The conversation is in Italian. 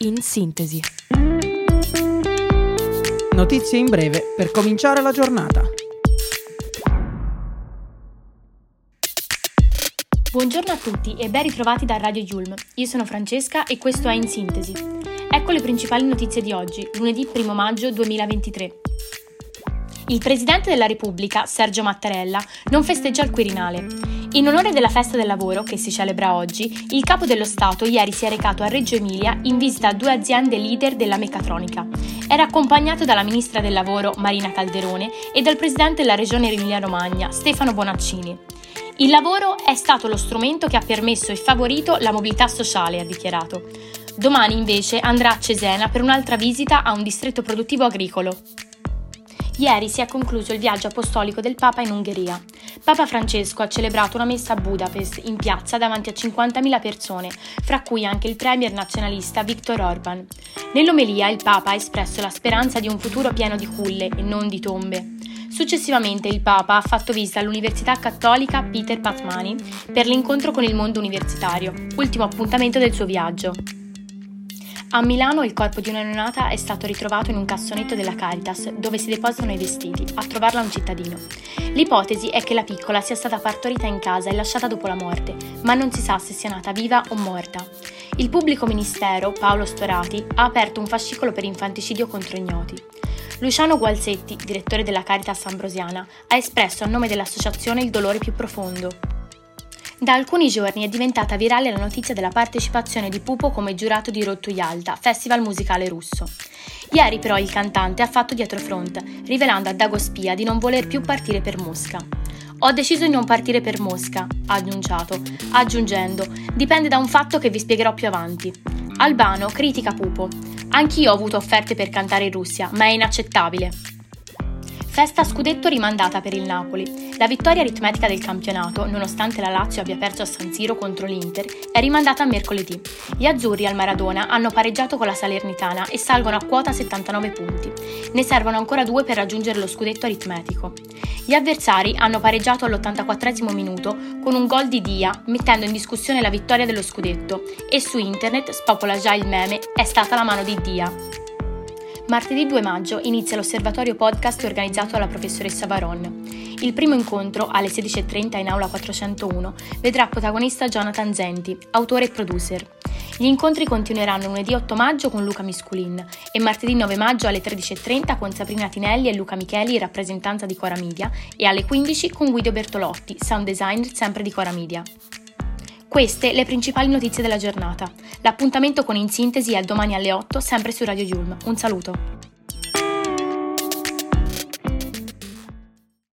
In sintesi. Notizie in breve per cominciare la giornata. Buongiorno a tutti e ben ritrovati da Radio Yulm. Io sono Francesca e questo è In Sintesi. Ecco le principali notizie di oggi, lunedì 1 maggio 2023. Il Presidente della Repubblica, Sergio Mattarella, non festeggia il Quirinale. In onore della festa del lavoro, che si celebra oggi, il Capo dello Stato ieri si è recato a Reggio Emilia in visita a due aziende leader della meccatronica. Era accompagnato dalla Ministra del Lavoro, Marina Calderone, e dal Presidente della Regione Emilia-Romagna, Stefano Bonaccini. Il lavoro è stato lo strumento che ha permesso e favorito la mobilità sociale, ha dichiarato. Domani invece andrà a Cesena per un'altra visita a un distretto produttivo agricolo. Ieri si è concluso il viaggio apostolico del Papa in Ungheria. Papa Francesco ha celebrato una messa a Budapest in piazza davanti a 50.000 persone, fra cui anche il premier nazionalista Viktor Orban. Nell'omelia il Papa ha espresso la speranza di un futuro pieno di culle e non di tombe. Successivamente il Papa ha fatto visita all'Università Cattolica Peter Patmani per l'incontro con il mondo universitario, ultimo appuntamento del suo viaggio. A Milano il corpo di una neonata è stato ritrovato in un cassonetto della Caritas, dove si depositano i vestiti, a trovarla un cittadino. L'ipotesi è che la piccola sia stata partorita in casa e lasciata dopo la morte, ma non si sa se sia nata viva o morta. Il pubblico ministero, Paolo Storati, ha aperto un fascicolo per infanticidio contro ignoti. Luciano Gualzetti, direttore della Caritas Ambrosiana, ha espresso a nome dell'associazione il dolore più profondo. Da alcuni giorni è diventata virale la notizia della partecipazione di Pupo come giurato di Rottu Yalta, festival musicale russo. Ieri però il cantante ha fatto dietrofront, rivelando a Dago Spia di non voler più partire per Mosca. Ho deciso di non partire per Mosca, ha annunciato, aggiungendo, dipende da un fatto che vi spiegherò più avanti. Albano critica Pupo. Anch'io ho avuto offerte per cantare in Russia, ma è inaccettabile. Festa scudetto rimandata per il Napoli. La vittoria aritmetica del campionato, nonostante la Lazio abbia perso a San Siro contro l'Inter, è rimandata a mercoledì. Gli azzurri al Maradona hanno pareggiato con la Salernitana e salgono a quota 79 punti. Ne servono ancora due per raggiungere lo scudetto aritmetico. Gli avversari hanno pareggiato all'84 minuto con un gol di Dia, mettendo in discussione la vittoria dello scudetto, e su internet spopola già il meme È stata la mano di Dia. Martedì 2 maggio inizia l'osservatorio podcast organizzato dalla professoressa Varon. Il primo incontro, alle 16.30 in aula 401, vedrà protagonista Jonathan Zenti, autore e producer. Gli incontri continueranno lunedì 8 maggio con Luca Misculin e martedì 9 maggio alle 13.30 con Sabrina Tinelli e Luca Micheli in rappresentanza di Cora Media e alle 15 con Guido Bertolotti, sound designer sempre di Cora Media. Queste le principali notizie della giornata. L'appuntamento con In Sintesi è domani alle 8, sempre su Radio Yulm. Un saluto.